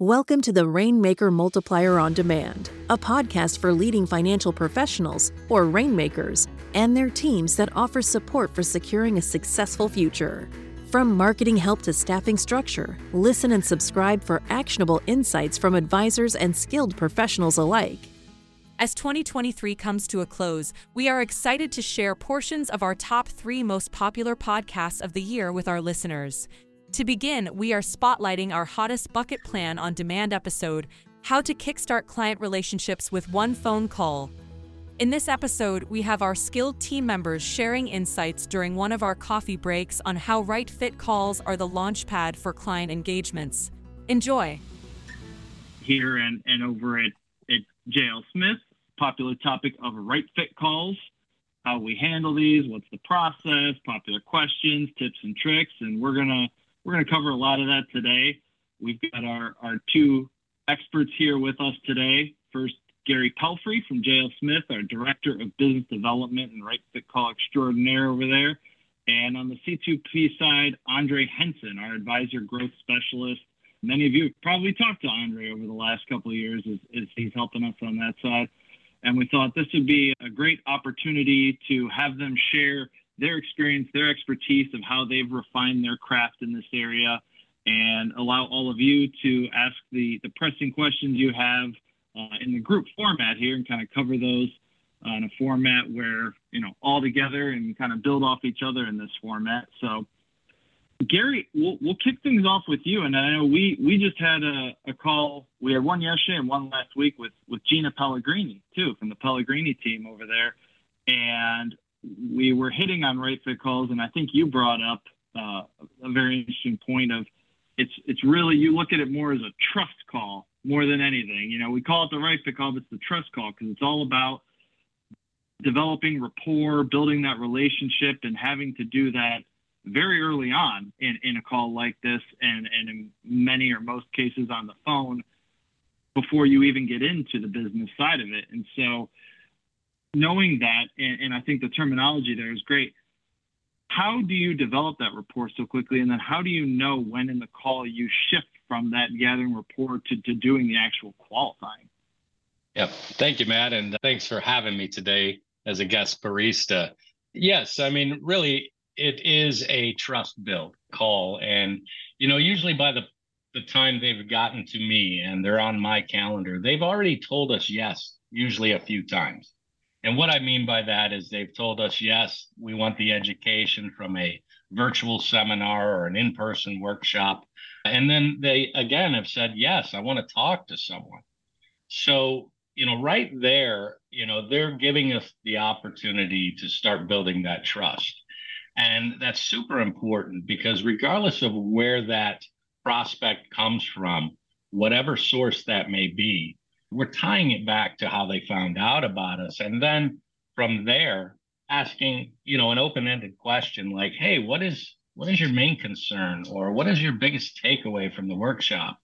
Welcome to the Rainmaker Multiplier on Demand, a podcast for leading financial professionals, or Rainmakers, and their teams that offer support for securing a successful future. From marketing help to staffing structure, listen and subscribe for actionable insights from advisors and skilled professionals alike. As 2023 comes to a close, we are excited to share portions of our top three most popular podcasts of the year with our listeners. To begin, we are spotlighting our hottest bucket plan on demand episode How to Kickstart Client Relationships with One Phone Call. In this episode, we have our skilled team members sharing insights during one of our coffee breaks on how right fit calls are the launchpad for client engagements. Enjoy. Here and, and over at, at JL Smith, popular topic of right fit calls, how we handle these, what's the process, popular questions, tips and tricks, and we're gonna we're going to cover a lot of that today. We've got our, our two experts here with us today. First, Gary Pelfrey from JL Smith, our Director of Business Development and Right Fit Call Extraordinaire over there. And on the C2P side, Andrei Henson, our Advisor Growth Specialist. Many of you have probably talked to Andrei over the last couple of years as, as he's helping us on that side. And we thought this would be a great opportunity to have them share their experience, their expertise of how they've refined their craft in this area, and allow all of you to ask the, the pressing questions you have uh, in the group format here and kind of cover those uh, in a format where, you know, all together and kind of build off each other in this format. So, Gary, we'll, we'll kick things off with you. And I know we, we just had a, a call. We had one yesterday and one last week with, with Gina Pellegrini, too, from the Pellegrini team over there. And we were hitting on right fit calls, and I think you brought up uh, a very interesting point of it's it's really you look at it more as a trust call more than anything. You know, we call it the right fit call, but it's the trust call because it's all about developing rapport, building that relationship, and having to do that very early on in, in a call like this, and, and in many or most cases on the phone before you even get into the business side of it. And so knowing that, and, and I think the terminology there is great. How do you develop that rapport so quickly? And then how do you know when in the call you shift from that gathering rapport to, to doing the actual qualifying? Yep. Thank you, Matt. And thanks for having me today as a guest barista. Yes, I mean, really, it is a trust build call. And, you know, usually by the, the time they've gotten to me and they're on my calendar, they've already told us yes, usually a few times. And what I mean by that is they've told us, yes, we want the education from a virtual seminar or an in person workshop. And then they again have said, yes, I want to talk to someone. So, you know, right there, you know, they're giving us the opportunity to start building that trust. And that's super important because regardless of where that prospect comes from, whatever source that may be, we're tying it back to how they found out about us. And then from there, asking, you know, an open-ended question like, hey, what is what is your main concern or what is your biggest takeaway from the workshop?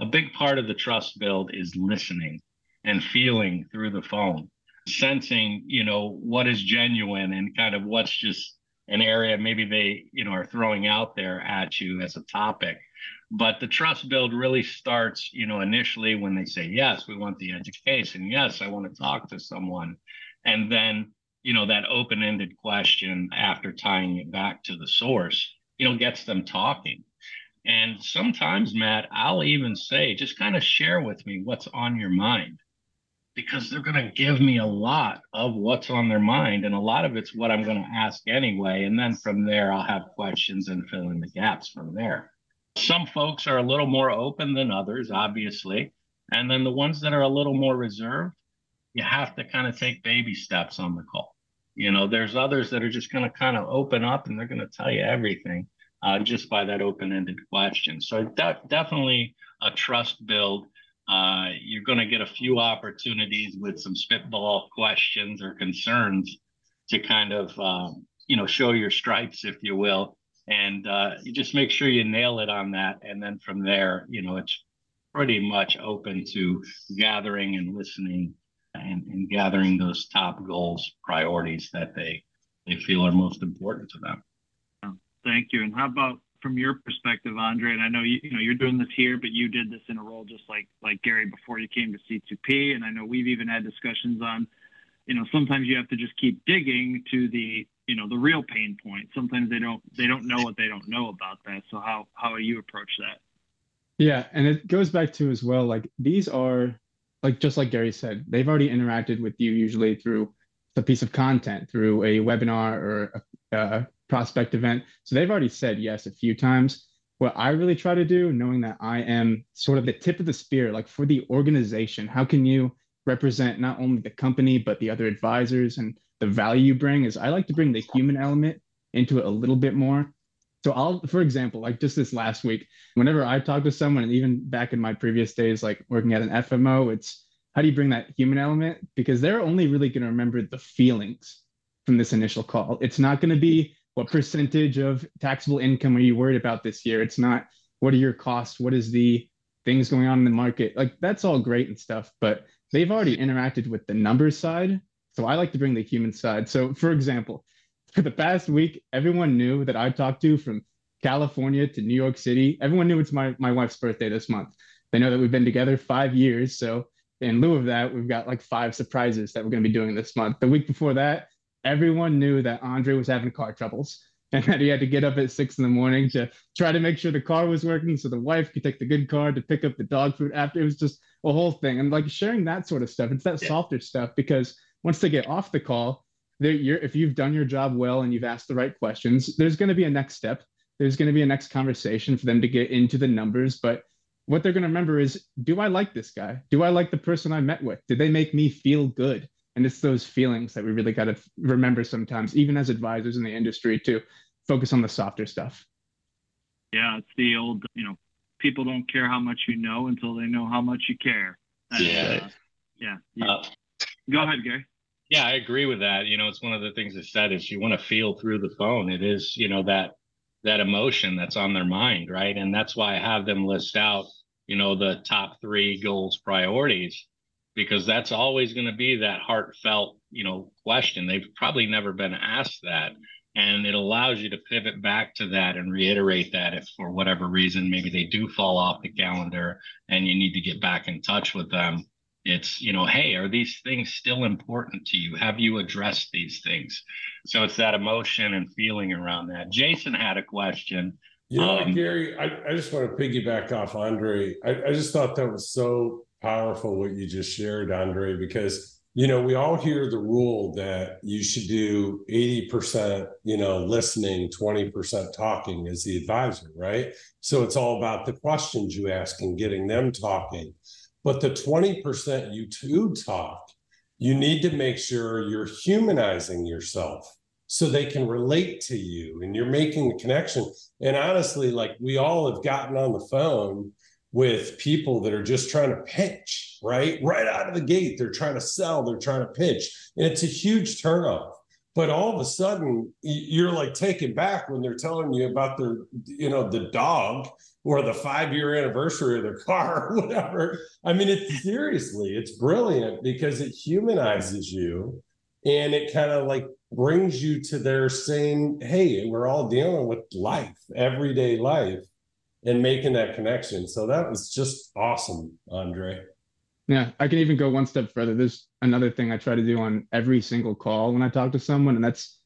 A big part of the trust build is listening and feeling through the phone, sensing, you know, what is genuine and kind of what's just an area maybe they, you know, are throwing out there at you as a topic. But the trust build really starts, you know, initially when they say, yes, we want the education. Yes, I want to talk to someone. And then, you know, that open ended question after tying it back to the source, you know, gets them talking. And sometimes, Matt, I'll even say, just kind of share with me what's on your mind because they're going to give me a lot of what's on their mind. And a lot of it's what I'm going to ask anyway. And then from there, I'll have questions and fill in the gaps from there. Some folks are a little more open than others, obviously. And then the ones that are a little more reserved, you have to kind of take baby steps on the call. You know, there's others that are just going to kind of open up and they're going to tell you everything uh, just by that open ended question. So, de- definitely a trust build. Uh, you're going to get a few opportunities with some spitball questions or concerns to kind of, um, you know, show your stripes, if you will, and uh, you just make sure you nail it on that. And then from there you know it's pretty much open to gathering and listening and, and gathering those top goals priorities that they they feel are most important to them. Thank you. And how about from your perspective, Andrei, and I know you, you know you're doing this here, but you did this in a role just like like Gary before you came to C2P, and I know we've even had discussions on, you know, sometimes you have to just keep digging to the you know the real pain point. Sometimes they don't they don't know what they don't know about that. So how how do you approach that? Yeah, and it goes back to as well like these are like just like Gary said, they've already interacted with you usually through a piece of content, through a webinar or a, a prospect event. So they've already said yes a few times. What I really try to do, knowing that I am sort of the tip of the spear, like for the organization, how can you represent not only the company, but the other advisors and the value you bring is I like to bring the human element into it a little bit more. So I'll, for example, like just this last week, whenever I talk to someone, and even back in my previous days, like working at an FMO, it's how do you bring that human element? Because they're only really going to remember the feelings from this initial call. It's not going to be what percentage of taxable income are you worried about this year? It's not what are your costs? What is the things going on in the market? Like that's all great and stuff, but they've already interacted with the numbers side. So I like to bring the human side. So for example, for the past week, everyone knew that I talked to from California to New York City. Everyone knew it's my, my wife's birthday this month. They know that we've been together five years. So in lieu of that, we've got like five surprises that we're going to be doing this month. The week before that, everyone knew that Andrei was having car troubles and that he had to get up at six in the morning to try to make sure the car was working so the wife could take the good car to pick up the dog food after. It was just a whole thing. And like sharing that sort of stuff, it's that yeah. softer stuff because once they get off the call, if you've done your job well and you've asked the right questions, there's going to be a next step. There's going to be a next conversation for them to get into the numbers. But what they're going to remember is do I like this guy? Do I like the person I met with? Did they make me feel good? And it's those feelings that we really got to remember sometimes, even as advisors in the industry, to focus on the softer stuff. Yeah, it's the old, you know, people don't care how much you know until they know how much you care. And, yeah. Uh, yeah. yeah. Uh, Go ahead, Gary. Yeah, I agree with that. You know, it's one of the things I said is you want to feel through the phone. It is, you know, that that emotion that's on their mind, right? And that's why I have them list out, you know, the top three goals priorities because that's always going to be that heartfelt, you know, question. They've probably never been asked that. And it allows you to pivot back to that and reiterate that if for whatever reason maybe they do fall off the calendar and you need to get back in touch with them. It's, you know, hey, are these things still important to you? Have you addressed these things? So it's that emotion and feeling around that. Jason had a question. You know, um, Gary, I, I just want to piggyback off Andrei. I, I just thought that was so powerful what you just shared, Andrei, because you know we all hear the rule that you should do 80% you know listening 20% talking as the advisor right? So it's all about the questions you ask and getting them talking. But the 20% you do talk you need to make sure you're humanizing yourself so they can relate to you and you're making a connection. And honestly like we all have gotten on the phone with people that are just trying to pitch, right? Right out of the gate, they're trying to sell, they're trying to pitch. And it's a huge turnoff. But all of a sudden, you're like taken back when they're telling you about their, you know, the dog or the five year anniversary of their car or whatever. I mean, it's seriously, it's brilliant because it humanizes you and it kind of like brings you to their same, hey, we're all dealing with life, everyday life and making that connection. So that was just awesome, Andrei. Yeah, I can even go one step further. There's another thing I try to do on every single call when I talk to someone, and that's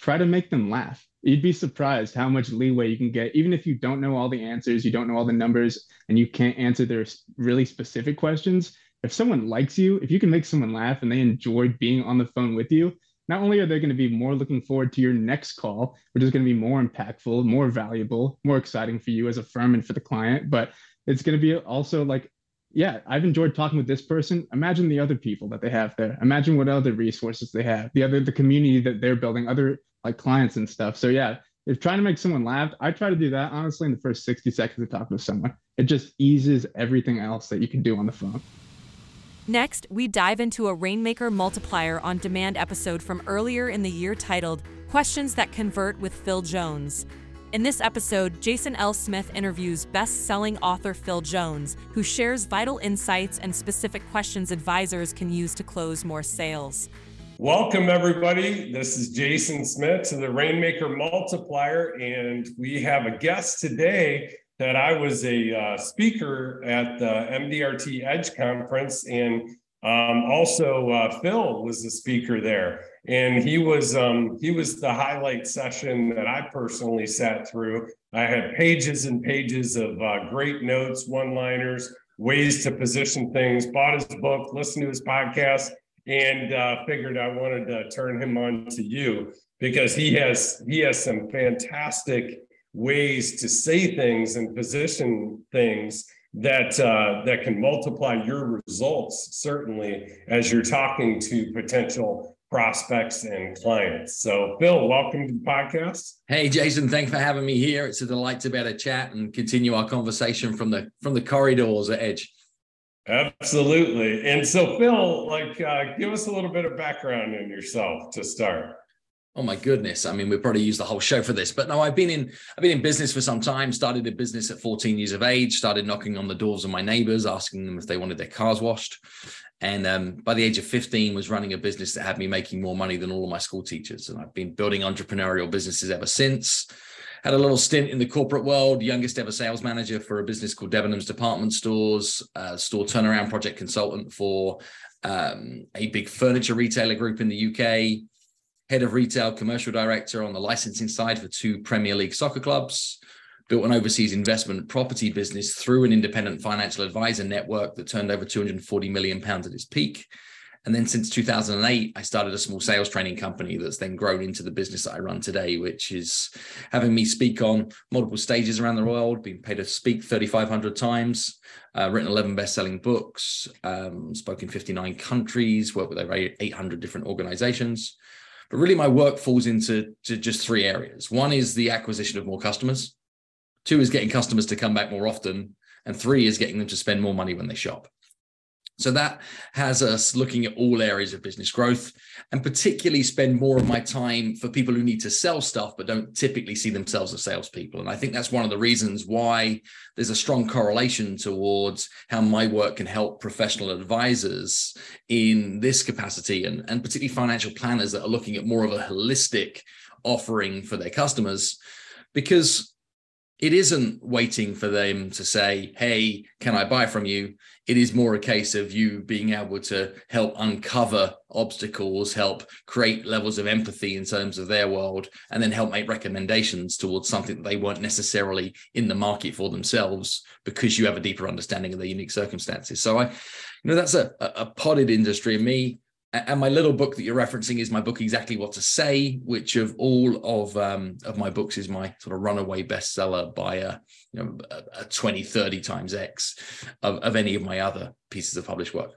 try to make them laugh. You'd be surprised how much leeway you can get, even if you don't know all the answers, you don't know all the numbers, and you can't answer their really specific questions. If someone likes you, if you can make someone laugh and they enjoy being on the phone with you, not only are they going to be more looking forward to your next call, which is going to be more impactful, more valuable, more exciting for you as a firm and for the client, but it's going to be also like, yeah, I've enjoyed talking with this person. Imagine the other people that they have there. Imagine what other resources they have, the other the community that they're building, other like clients and stuff. So yeah, if trying to make someone laugh, I try to do that honestly in the first 60 seconds of talking to someone. It just eases everything else that you can do on the phone. Next, we dive into a Rainmaker Multiplier on Demand episode from earlier in the year titled Questions That Convert with Phil Jones. In this episode, Jason L. Smith interviews best selling author Phil Jones, who shares vital insights and specific questions advisors can use to close more sales. Welcome, everybody. This is Jason Smith to the Rainmaker Multiplier, and we have a guest today that I was a uh, speaker at the MDRT Edge conference, and um, also uh, Phil was the speaker there, and he was um, he was the highlight session that I personally sat through. I had pages and pages of uh, great notes, one-liners, ways to position things. Bought his book, listened to his podcast and uh, figured I wanted to turn him on to you because he has he has some fantastic ways to say things and position things that uh, that can multiply your results certainly as you're talking to potential prospects and clients. So, Phil, welcome to the podcast. Hey, Jason, thanks for having me here. It's a delight to be able to chat and continue our conversation from the from the corridors at Edge. Absolutely. And so, Phil, like, uh, give us a little bit of background in yourself to start. Oh my goodness! I mean, we probably use the whole show for this, but no, I've been in I've been in business for some time. Started a business at 14 years of age. Started knocking on the doors of my neighbors, asking them if they wanted their cars washed. And um, by the age of 15, was running a business that had me making more money than all of my school teachers. And I've been building entrepreneurial businesses ever since had a little stint in the corporate world, youngest ever sales manager for a business called Debenhams Department Stores, uh, store turnaround project consultant for um, a big furniture retailer group in the UK, head of retail commercial director on the licensing side for two Premier League soccer clubs, built an overseas investment property business through an independent financial advisor network that turned over 240 million pounds at its peak and then since 2008, I started a small sales training company that's then grown into the business that I run today, which is having me speak on multiple stages around the world, being paid to speak 3,500 times, uh, written 11 best-selling books, um, spoken 59 countries, worked with over 800 different organizations. But really, my work falls into just three areas. One is the acquisition of more customers. Two is getting customers to come back more often. And three is getting them to spend more money when they shop. So that has us looking at all areas of business growth and particularly spend more of my time for people who need to sell stuff but don't typically see themselves as salespeople. And I think that's one of the reasons why there's a strong correlation towards how my work can help professional advisors in this capacity and, and particularly financial planners that are looking at more of a holistic offering for their customers. Because it isn't waiting for them to say, Hey, can I buy from you? It is more a case of you being able to help uncover obstacles, help create levels of empathy in terms of their world, and then help make recommendations towards something that they weren't necessarily in the market for themselves because you have a deeper understanding of their unique circumstances. So I, you know, that's a, a potted industry. Me, and my little book that you're referencing is my book exactly what to say which of all of um, of my books is my sort of runaway bestseller by a you know a, a 20 30 times x of, of any of my other pieces of published work.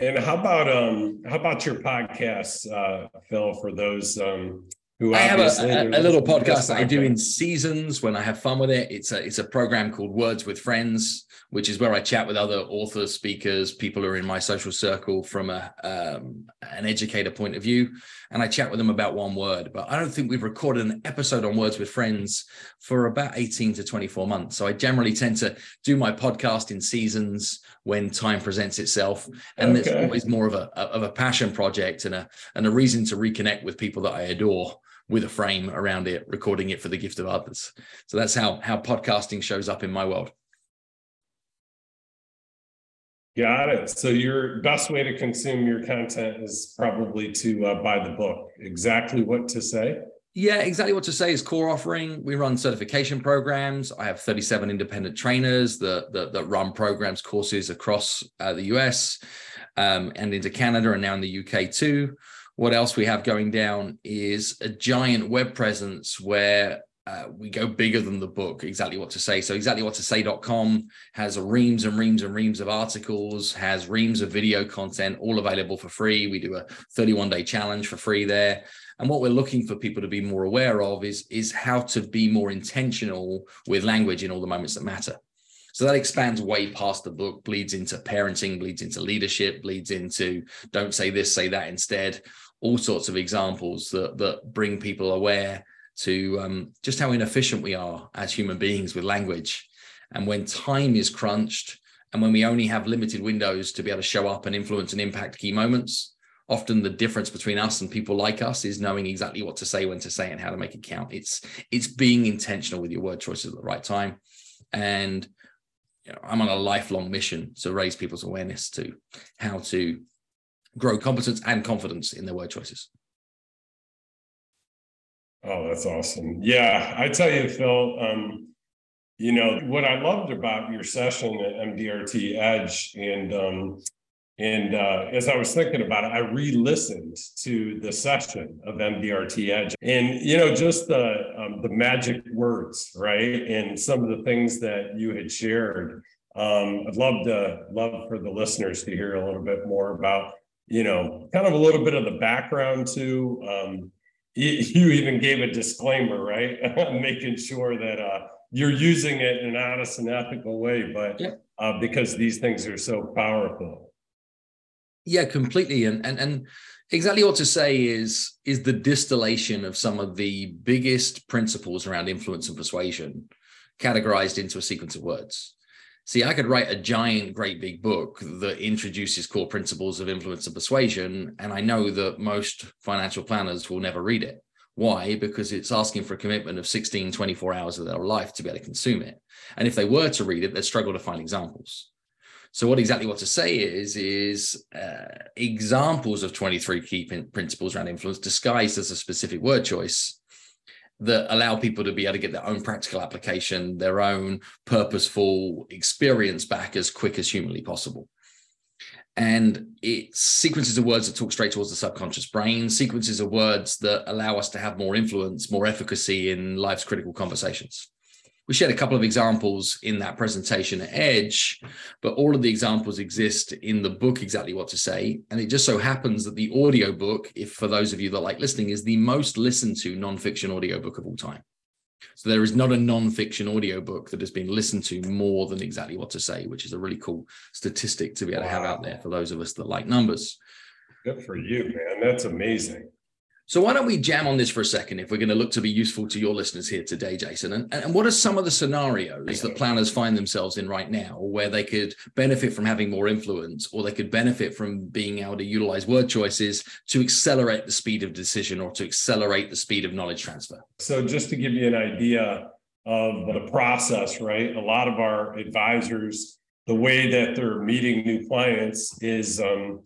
And how about um how about your podcast uh phil for those um who I have a, a, a little podcast that I do in seasons when I have fun with it. It's a it's a program called Words with Friends, which is where I chat with other authors, speakers, people who are in my social circle from a um, an educator point of view, and I chat with them about one word. But I don't think we've recorded an episode on Words with Friends for about eighteen to twenty four months. So I generally tend to do my podcast in seasons when time presents itself, and okay. it's always more of a of a passion project and a and a reason to reconnect with people that I adore with a frame around it, recording it for the gift of others. So that's how how podcasting shows up in my world. Got it. So your best way to consume your content is probably to uh, buy the book. Exactly what to say. Yeah, exactly what to say is core offering. We run certification programs. I have 37 independent trainers that that, that run programs, courses across uh, the US um, and into Canada and now in the UK too what else we have going down is a giant web presence where uh, we go bigger than the book exactly what to say. So exactly what to say.com has reams and reams and reams of articles has reams of video content all available for free. We do a 31 day challenge for free there. And what we're looking for people to be more aware of is is how to be more intentional with language in all the moments that matter. So that expands way past the book, bleeds into parenting, bleeds into leadership, bleeds into don't say this, say that instead all sorts of examples that that bring people aware to um, just how inefficient we are as human beings with language. And when time is crunched And when we only have limited windows to be able to show up and influence and impact key moments, often the difference between us and people like us is knowing exactly what to say, when to say, and how to make it count. It's it's being intentional with your word choices at the right time. And you know, I'm on a lifelong mission to raise people's awareness to how to grow competence and confidence in their word choices. Oh, that's awesome. Yeah, I tell you, Phil, um, you know, what I loved about your session at MDRT Edge and um, and uh, as I was thinking about it, I re-listened to the session of MDRT Edge, and you know, just the um, the magic words, right, and some of the things that you had shared. Um, I'd love to love for the listeners to hear a little bit more about, you know, kind of a little bit of the background too. Um, you, you even gave a disclaimer, right, making sure that uh, you're using it in an honest and ethical way, but yeah. uh, because these things are so powerful. Yeah, completely. And and and exactly what to say is is the distillation of some of the biggest principles around influence and persuasion categorized into a sequence of words. See, I could write a giant, great big book that introduces core principles of influence and persuasion, and I know that most financial planners will never read it. Why? Because it's asking for a commitment of 16, 24 hours of their life to be able to consume it. And if they were to read it, they'd struggle to find examples. So what exactly what to say is is uh, examples of 23 key principles around influence disguised as a specific word choice that allow people to be able to get their own practical application, their own purposeful experience back as quick as humanly possible. And it's sequences of words that talk straight towards the subconscious brain, sequences of words that allow us to have more influence, more efficacy in life's critical conversations we shared a couple of examples in that presentation at Edge, but all of the examples exist in the book, Exactly What to Say. And it just so happens that the audio book, if for those of you that like listening, is the most listened to nonfiction audio book of all time. So there is not a nonfiction audio book that has been listened to more than Exactly What to Say, which is a really cool statistic to be able to have out there for those of us that like numbers. Good for you, man. That's amazing. So why don't we jam on this for a second if we're going to look to be useful to your listeners here today, Jason? And, and what are some of the scenarios that planners find themselves in right now where they could benefit from having more influence or they could benefit from being able to utilize word choices to accelerate the speed of decision or to accelerate the speed of knowledge transfer? So just to give you an idea of the process, right? A lot of our advisors, the way that they're meeting new clients is um,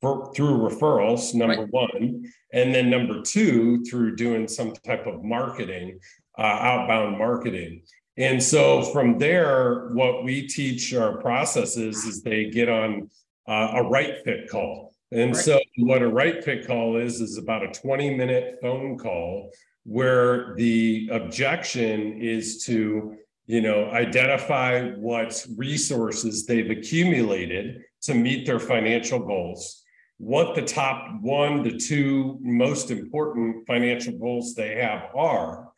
for, through referrals, number right. one. And then number two, through doing some type of marketing, uh, outbound marketing. And so from there, what we teach our processes is they get on uh, a right fit call. And right. so what a right fit call is, is about a 20 minute phone call where the objection is to, you know, identify what resources they've accumulated to meet their financial goals what the top one to two most important financial goals they have are,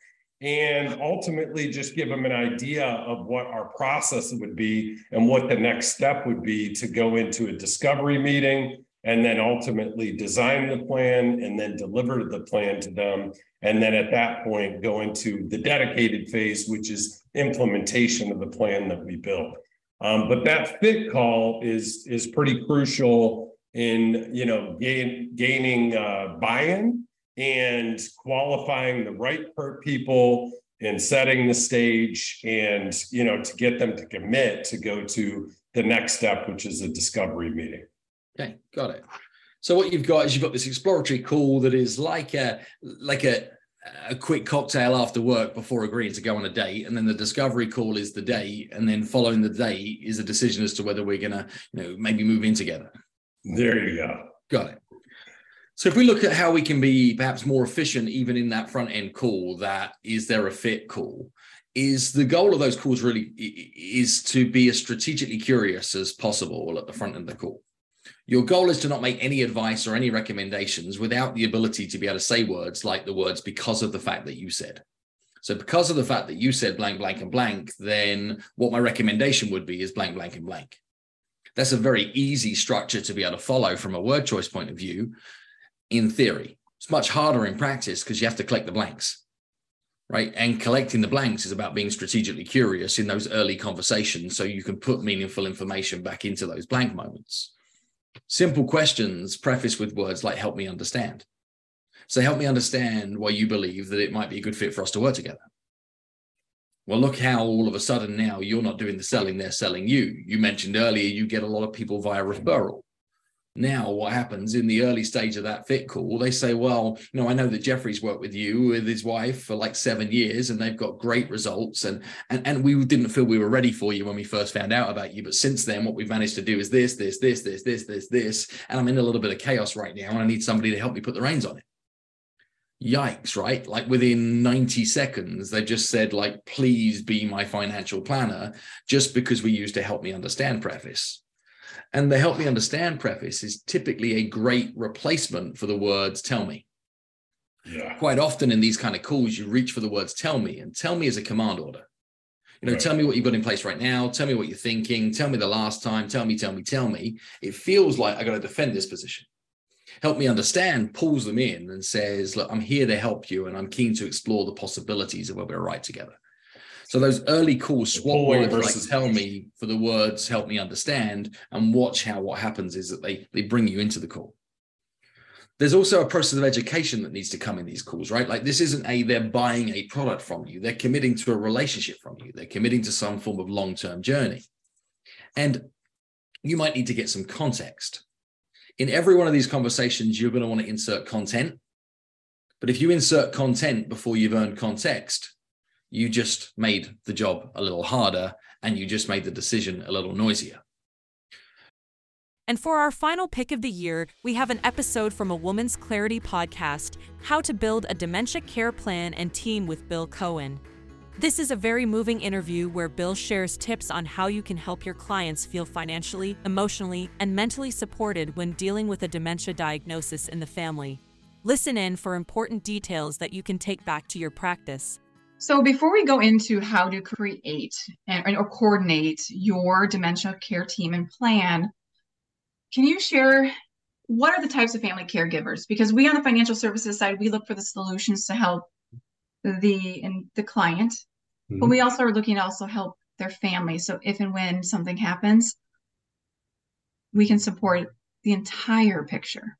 and ultimately just give them an idea of what our process would be and what the next step would be to go into a discovery meeting and then ultimately design the plan and then deliver the plan to them. And then at that point, go into the dedicated phase, which is implementation of the plan that we built. Um, but that fit call is, is pretty crucial in you know gain, gaining uh, buy-in and qualifying the right people and setting the stage and you know to get them to commit to go to the next step which is a discovery meeting. Okay got it. So what you've got is you've got this exploratory call that is like a like a a quick cocktail after work before agreeing to go on a date. And then the discovery call is the date. And then following the date is a decision as to whether we're going to you know maybe move in together there you go. Got it. So if we look at how we can be perhaps more efficient, even in that front end call, that is there a fit call? Is the goal of those calls really is to be as strategically curious as possible at the front end of the call? Your goal is to not make any advice or any recommendations without the ability to be able to say words like the words because of the fact that you said. So because of the fact that you said blank, blank, and blank, then what my recommendation would be is blank, blank, and blank. That's a very easy structure to be able to follow from a word choice point of view in theory. It's much harder in practice because you have to collect the blanks. right? And collecting the blanks is about being strategically curious in those early conversations so you can put meaningful information back into those blank moments. Simple questions prefaced with words like help me understand. So help me understand why you believe that it might be a good fit for us to work together. Well, look how all of a sudden now you're not doing the selling, they're selling you. You mentioned earlier you get a lot of people via referral. Now, what happens in the early stage of that fit call? They say, Well, you know, I know that Jeffrey's worked with you with his wife for like seven years and they've got great results. And, and, and we didn't feel we were ready for you when we first found out about you. But since then, what we've managed to do is this, this, this, this, this, this, this. And I'm in a little bit of chaos right now and I need somebody to help me put the reins on it yikes, right? Like within 90 seconds, they just said, like, please be my financial planner, just because we used to help me understand preface. And the help me understand preface is typically a great replacement for the words tell me. Yeah. Quite often in these kind of calls, you reach for the words tell me, and tell me is a command order. You know, Right. tell me what you've got in place right now. Tell me what you're thinking. Tell me the last time. Tell me, tell me, tell me. It feels like I got to defend this position help me understand pulls them in and says look i'm here to help you and i'm keen to explore the possibilities of where we're right together. So those early calls swap words like tell me for the words help me understand and watch how what happens is that they they bring you into the call. There's also a process of education that needs to come in these calls right? Like this isn't a they're buying a product from you. They're committing to a relationship from you. They're committing to some form of long-term journey. And you might need to get some context in every one of these conversations, you're going to want to insert content. But if you insert content before you've earned context, you just made the job a little harder and you just made the decision a little noisier. And for our final pick of the year, we have an episode from a Woman's Clarity podcast How to Build a Dementia Care Plan and Team with Bill Cohen. This is a very moving interview where Bill shares tips on how you can help your clients feel financially, emotionally, and mentally supported when dealing with a dementia diagnosis in the family. Listen in for important details that you can take back to your practice. So before we go into how to create and or coordinate your dementia care team and plan, can you share what are the types of family caregivers? Because we on the financial services side, we look for the solutions to help the and the client, but we also are looking to also help their family. So if and when something happens, we can support the entire picture.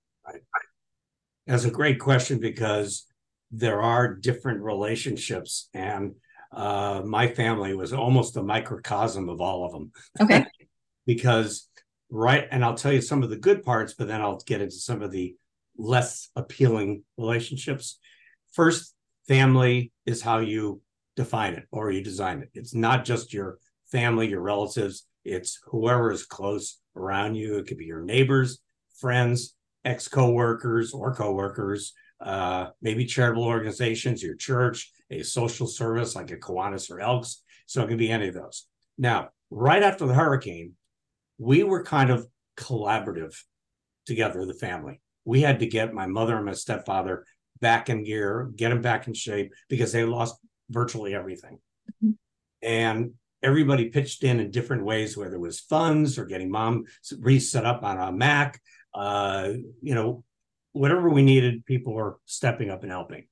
That's a great question because there are different relationships, and uh, my family was almost a microcosm of all of them. Okay. because right, and I'll tell you some of the good parts, but then I'll get into some of the less appealing relationships. First, family is how you define it or you design it. It's not just your family, your relatives, it's whoever is close around you. It could be your neighbors, friends, ex co-workers or co-workers, uh, maybe charitable organizations, your church, a social service like a Kiwanis or Elks. So it can be any of those. Now, right after the hurricane, we were kind of collaborative together, the family. We had to get my mother and my stepfather back in gear, get them back in shape because they lost virtually everything. Mhm. And everybody pitched in in different ways, whether it was funds or getting mom reset up on a Mac, uh, you know, whatever we needed, people were stepping up and helping.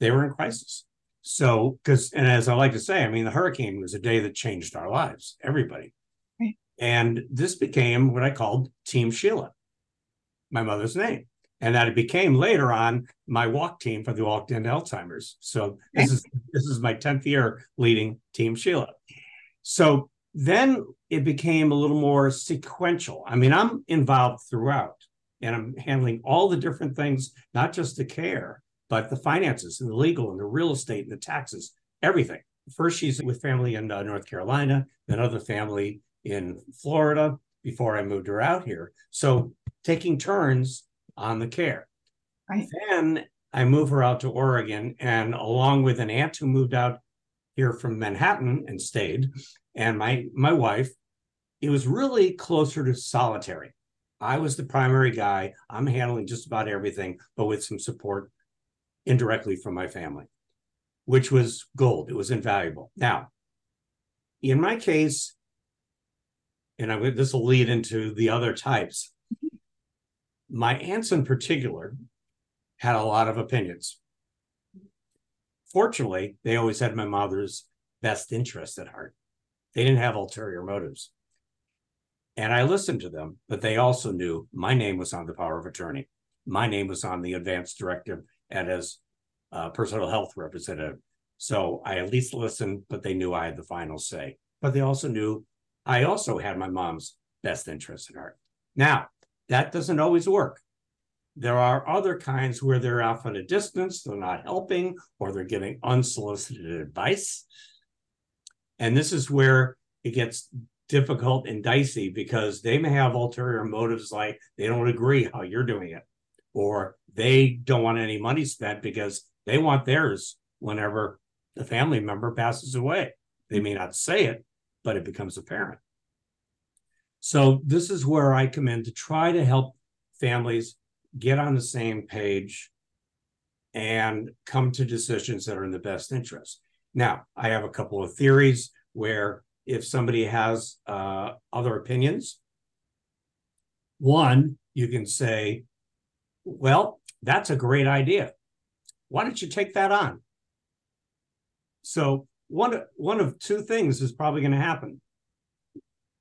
They were in crisis. So, because, and as I like to say, I mean, the hurricane was a day that changed our lives, everybody. Right. And this became what I called Team Sheila, my mother's name. And that it became later on my walk team for the Walk to End Alzheimer's. So this is this is my 10th year leading Team Sheila. So then it became a little more sequential. I mean, I'm involved throughout and I'm handling all the different things, not just the care, but the finances and the legal and the real estate and the taxes, everything. First, she's with family in uh, North Carolina, then other family in Florida before I moved her out here. So taking turns on the care. Right. Then I move her out to Oregon, and along with an aunt who moved out here from Manhattan and stayed, and my my wife, it was really closer to solitary. I was the primary guy. I'm handling just about everything, but with some support indirectly from my family, which was gold. It was invaluable. Now, in my case, and I, this will lead into the other types. My aunts in particular had a lot of opinions. fortunately, they always had my mother's best interest at heart. They didn't have ulterior motives. And I listened to them, but they also knew my name was on the power of attorney. My name was on the advance directive and as a personal health representative. So I at least listened, but they knew I had the final say. But they also knew I also had my mom's best interest at heart. Now, that doesn't always work. There are other kinds where they're off at a distance, they're not helping, or they're giving unsolicited advice. And this is where it gets difficult and dicey because they may have ulterior motives like they don't agree how you're doing it, or they don't want any money spent because they want theirs whenever the family member passes away. They may not say it, but it becomes apparent. So, this is where I come in to try to help families get on the same page and come to decisions that are in the best interest. Now, I have a couple of theories where if somebody has uh, other opinions, one, you can say, well, that's a great idea. Why don't you take that on? So one, one of two things is probably going to happen.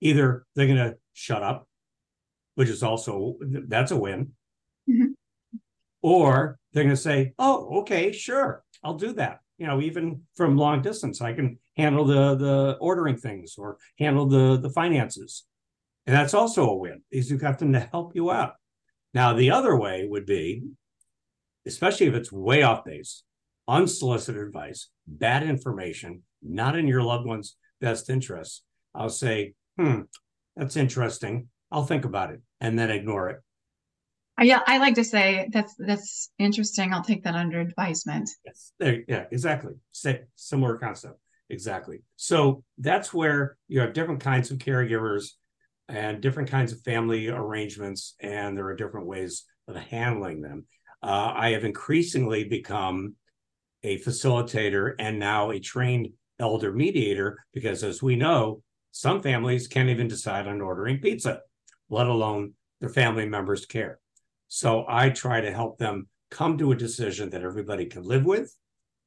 Either they're going to shut up, which is also that's a win, mm-hmm. or they're going to say, "Oh, okay, sure, I'll do that." You know, even from long distance, I can handle the the ordering things or handle the the finances, and that's also a win. Is you've got them to help you out. Now, the other way would be, especially if it's way off base, unsolicited advice, bad information, not in your loved one's best interests. I'll say, "Hmm, that's interesting. I'll think about it," and then ignore it. Yeah, I like to say that's that's interesting. I'll take that under advisement. Yes, yeah, exactly. Say, similar concept. Exactly. So that's where you have different kinds of caregivers and different kinds of family arrangements, and there are different ways of handling them. Uh, I have increasingly become a facilitator and now a trained elder mediator because, as we know, some families can't even decide on ordering pizza, let alone their family members' care. So I try to help them come to a decision that everybody can live with.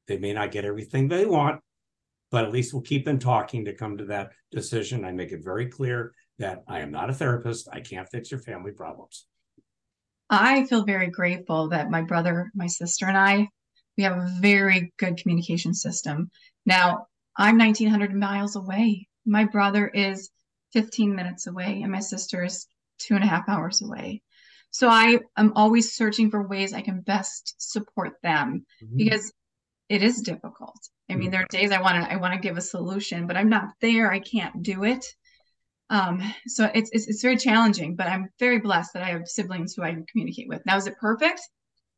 They may not get everything they want, but at least we'll keep them talking to come to that decision. I make it very clear that I am not a therapist. I can't fix your family problems. I feel very grateful that my brother, my sister, and I, we have a very good communication system. Now, I'm 1900 miles away. My brother is 15 minutes away, and my sister is two and a half hours away. So I am always searching for ways I can best support them mm-hmm. because it is difficult. I mean, mm-hmm. there are days I want to I want to give a solution, but I'm not there. I can't do it. Um, so it's, it's it's very challenging. But I'm very blessed that I have siblings who I can communicate with. Now, is it perfect?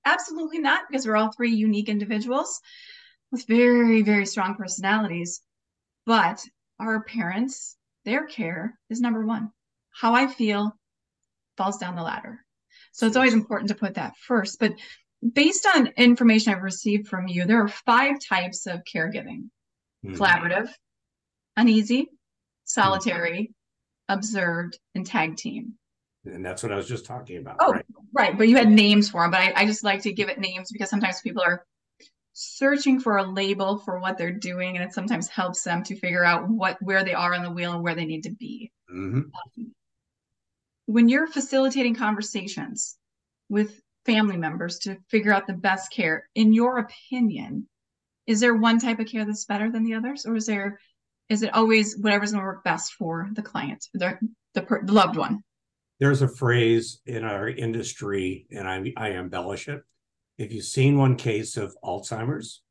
Absolutely not, because we're all three unique individuals with very very strong personalities. But our parents, their care is number one. How I feel falls down the ladder. So it's always important to put that first. But based on information I've received from you, there are five types of caregiving mm. collaborative, uneasy, solitary, mm. observed, and tag team. And that's what I was just talking about. Oh, right. right. But you had names for them. But I, I just like to give it names because sometimes people are searching for a label for what they're doing and it sometimes helps them to figure out what where they are on the wheel and where they need to be mm-hmm. um, when you're facilitating conversations with family members to figure out the best care, in your opinion, is there one type of care that's better than the others, or is there is it always whatever's going to work best for the client, the the, per, the loved one? There's a phrase in our industry, and I, I embellish it. If you've seen one case of Alzheimer's,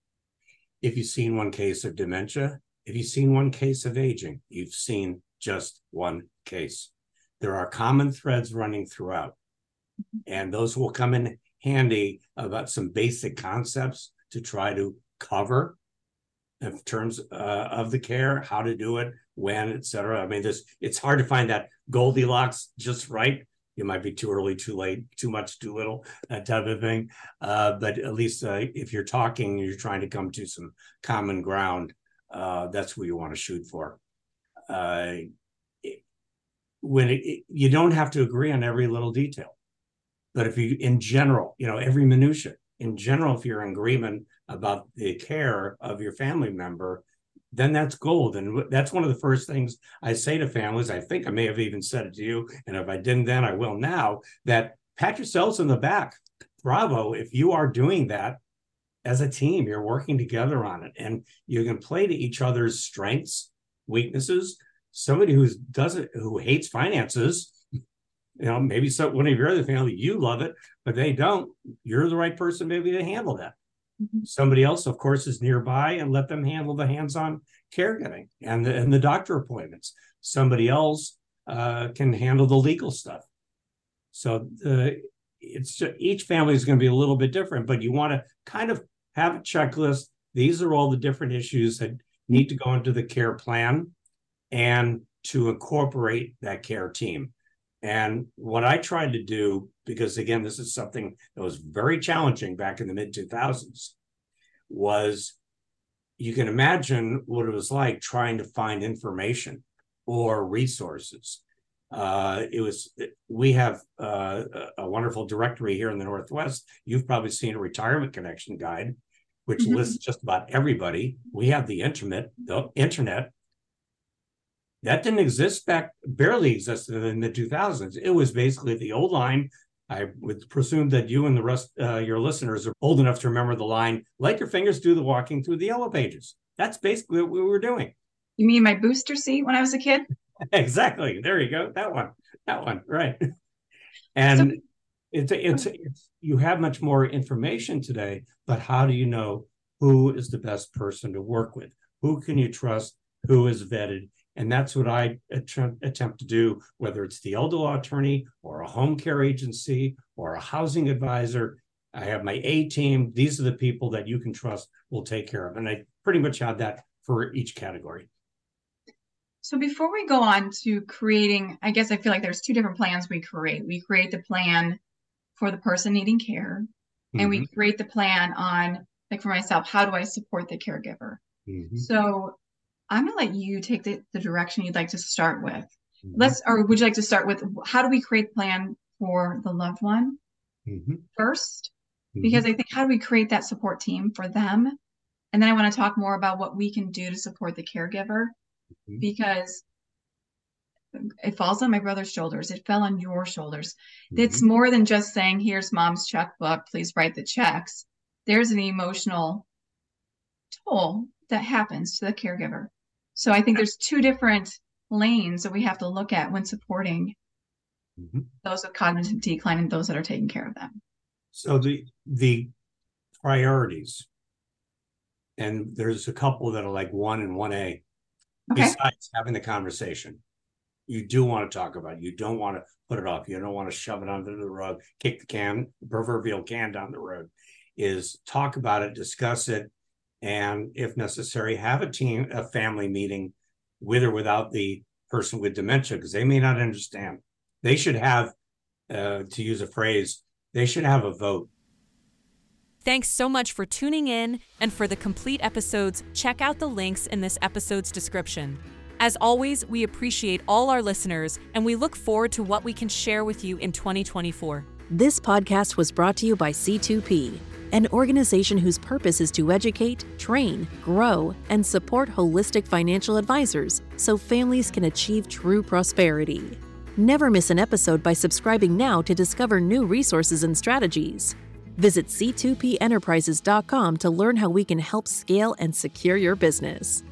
if you've seen one case of dementia, if you've seen one case of aging, you've seen just one case there are common threads running throughout. And those will come in handy about some basic concepts to try to cover in terms uh, of the care, how to do it, when, et cetera. I mean, this it's hard to find that Goldilocks just right. You might be too early, too late, too much, too little, that type of thing. Uh, but at least uh, if you're talking, you're trying to come to some common ground. Uh, that's what you want to shoot for. Uh, when it, it, you don't have to agree on every little detail but if you in general you know every minutia in general if you're in agreement about the care of your family member, then that's gold. And that's one of the first things I say to families. I think I may have even said it to you. And if I didn't then, I will now that pat yourselves in the back. Bravo. If you are doing that as a team, you're working together on it and you can play to each other's strengths, weaknesses. Somebody who doesn't, who hates finances, you know, maybe some, one of your other family, you love it, but they don't. You're the right person maybe to handle that. Mm-hmm. Somebody else, of course, is nearby and let them handle the hands-on caregiving and the, and the doctor appointments. Somebody else uh, can handle the legal stuff. So the it's just, each family is going to be a little bit different, but you want to kind of have a checklist. These are all the different issues that need to go into the care plan and to incorporate that care team. And what I tried to do, because again, this is something that was very challenging back in the mid 2000s, was you can imagine what it was like trying to find information or resources. Uh, it was we have uh, a wonderful directory here in the Northwest. You've probably seen a retirement connection guide, which mm-hmm. lists just about everybody. We have the internet, the internet, that didn't exist back, barely existed in the 2000s. It was basically the old line. I would presume that you and the rest, uh, your listeners, are old enough to remember the line, let your fingers do the walking through the yellow pages. That's basically what we were doing. You mean my booster seat when I was a kid? exactly. There you go. That one. That one. Right. And so, it's, it's, it's, you have much more information today, but how do you know who is the best person to work with? Who can you trust? Who is vetted? And that's what I attempt to do, whether it's the elder law attorney or a home care agency or a housing advisor. I have my A team. These are the people that you can trust will take care of. And I pretty much have that for each category. So before we go on to creating, I guess I feel like there's two different plans we create. We create the plan for the person needing care, mm-hmm. and we mm-hmm. create the plan on, like for myself, how do I support the caregiver? Mm-hmm. So I'm going to let you take the, the direction you'd like to start with. Mm-hmm. Let's, or would you like to start with how do we create the plan for the loved one mm-hmm. first? Mm-hmm. Because I think how do we create that support team for them? And then I want to talk more about what we can do to support the caregiver mm-hmm. because it falls on my brother's shoulders. It fell on your shoulders. Mm-hmm. It's more than just saying, here's mom's checkbook, please write the checks. There's an emotional toll that happens to the caregiver. So I think there's two different lanes that we have to look at when supporting mm-hmm. those with cognitive decline and those that are taking care of them. So the the priorities, and there's a couple that are like one and one A. Okay. Besides having the conversation, you do want to talk about. It. You don't want to put it off. You don't want to shove it under the rug, kick the can, proverbial can down the road. Is talk about it, discuss it, and if necessary, have a team, a family meeting with or without the person with dementia, because they may not understand. They should have, uh, to use a phrase, they should have a vote. Thanks so much for tuning in, and for the complete episodes, check out the links in this episode's description. As always, we appreciate all our listeners, and we look forward to what we can share with you in 2024. This podcast was brought to you by C2P an organization whose purpose is to educate, train, grow, and support holistic financial advisors so families can achieve true prosperity. Never miss an episode by subscribing now to discover new resources and strategies. Visit c2penterprises.com to learn how we can help scale and secure your business.